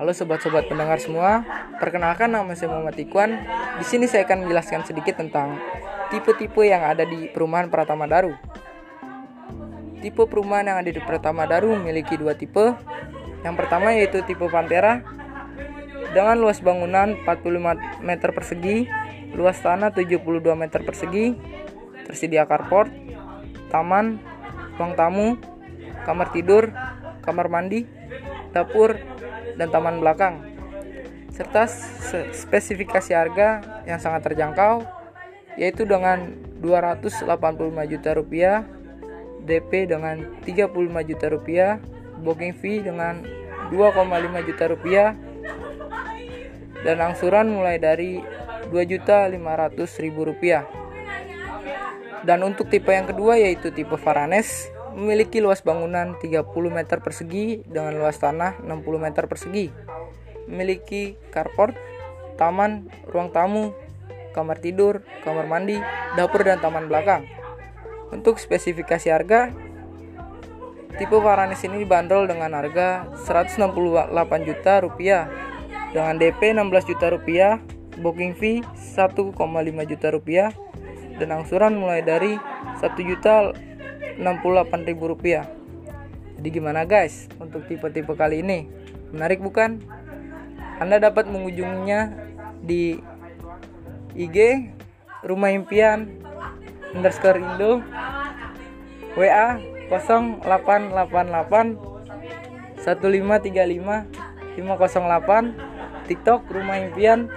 Halo sobat-sobat pendengar semua, perkenalkan nama saya Muhammad Ikwan. Di sini saya akan menjelaskan sedikit tentang tipe-tipe yang ada di perumahan Pratama Daru. Tipe perumahan yang ada di Pratama Daru memiliki dua tipe. Yang pertama yaitu tipe Pantera dengan luas bangunan 45 meter persegi, luas tanah 72 meter persegi, tersedia carport, taman, ruang tamu, kamar tidur, kamar mandi, dapur, dan taman belakang serta spesifikasi harga yang sangat terjangkau yaitu dengan 285 juta rupiah DP dengan 35 juta rupiah booking fee dengan 2,5 juta rupiah dan angsuran mulai dari 2 juta 500 ribu rupiah. Dan untuk tipe yang kedua yaitu tipe Varanes memiliki luas bangunan 30 meter persegi dengan luas tanah 60 meter persegi. Memiliki carport, taman, ruang tamu, kamar tidur, kamar mandi, dapur dan taman belakang. Untuk spesifikasi harga, tipe Varanis ini dibanderol dengan harga 168 juta rupiah dengan DP 16 juta rupiah, booking fee 1,5 juta rupiah dan angsuran mulai dari 1 juta Rp68.000. Jadi gimana guys untuk tipe-tipe kali ini? Menarik bukan? Anda dapat mengunjunginya di IG Rumah Impian underscore Indo WA 0888 1535 508 TikTok Rumah Impian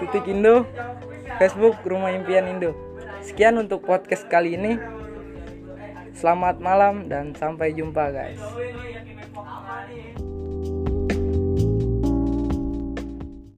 titik Indo Facebook Rumah Impian Indo Sekian untuk podcast kali ini Selamat malam dan sampai jumpa guys.